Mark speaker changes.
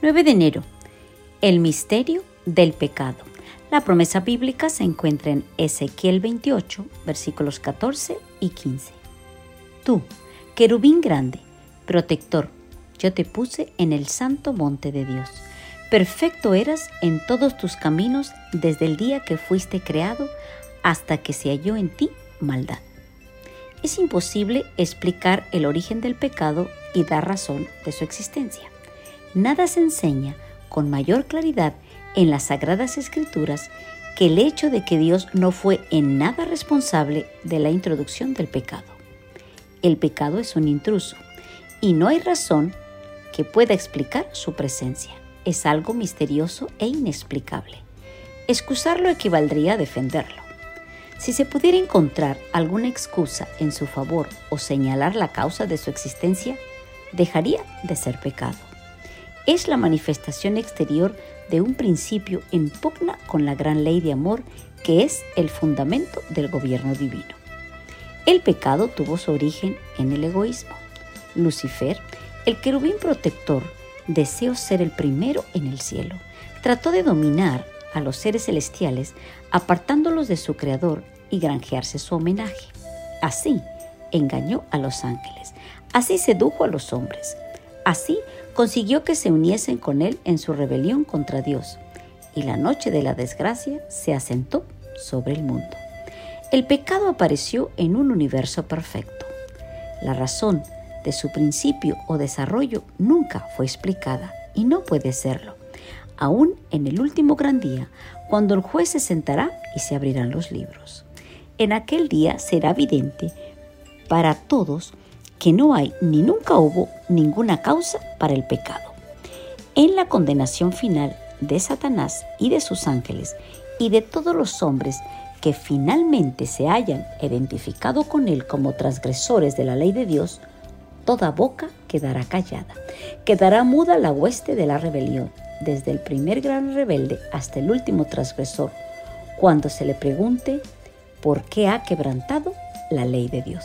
Speaker 1: 9 de enero. El misterio del pecado. La promesa bíblica se encuentra en Ezequiel 28, versículos 14 y 15. Tú, querubín grande, protector, yo te puse en el santo monte de Dios. Perfecto eras en todos tus caminos desde el día que fuiste creado hasta que se halló en ti maldad. Es imposible explicar el origen del pecado y dar razón de su existencia. Nada se enseña con mayor claridad en las Sagradas Escrituras que el hecho de que Dios no fue en nada responsable de la introducción del pecado. El pecado es un intruso y no hay razón que pueda explicar su presencia. Es algo misterioso e inexplicable. Excusarlo equivaldría a defenderlo. Si se pudiera encontrar alguna excusa en su favor o señalar la causa de su existencia, dejaría de ser pecado. Es la manifestación exterior de un principio en pugna con la gran ley de amor que es el fundamento del gobierno divino. El pecado tuvo su origen en el egoísmo. Lucifer, el querubín protector, deseó ser el primero en el cielo. Trató de dominar a los seres celestiales apartándolos de su creador y granjearse su homenaje. Así engañó a los ángeles. Así sedujo a los hombres. Así consiguió que se uniesen con él en su rebelión contra Dios, y la noche de la desgracia se asentó sobre el mundo. El pecado apareció en un universo perfecto. La razón de su principio o desarrollo nunca fue explicada y no puede serlo, aún en el último gran día, cuando el juez se sentará y se abrirán los libros. En aquel día será evidente para todos que no hay ni nunca hubo ninguna causa para el pecado. En la condenación final de Satanás y de sus ángeles y de todos los hombres que finalmente se hayan identificado con él como transgresores de la ley de Dios, toda boca quedará callada. Quedará muda la hueste de la rebelión, desde el primer gran rebelde hasta el último transgresor, cuando se le pregunte por qué ha quebrantado la ley de Dios.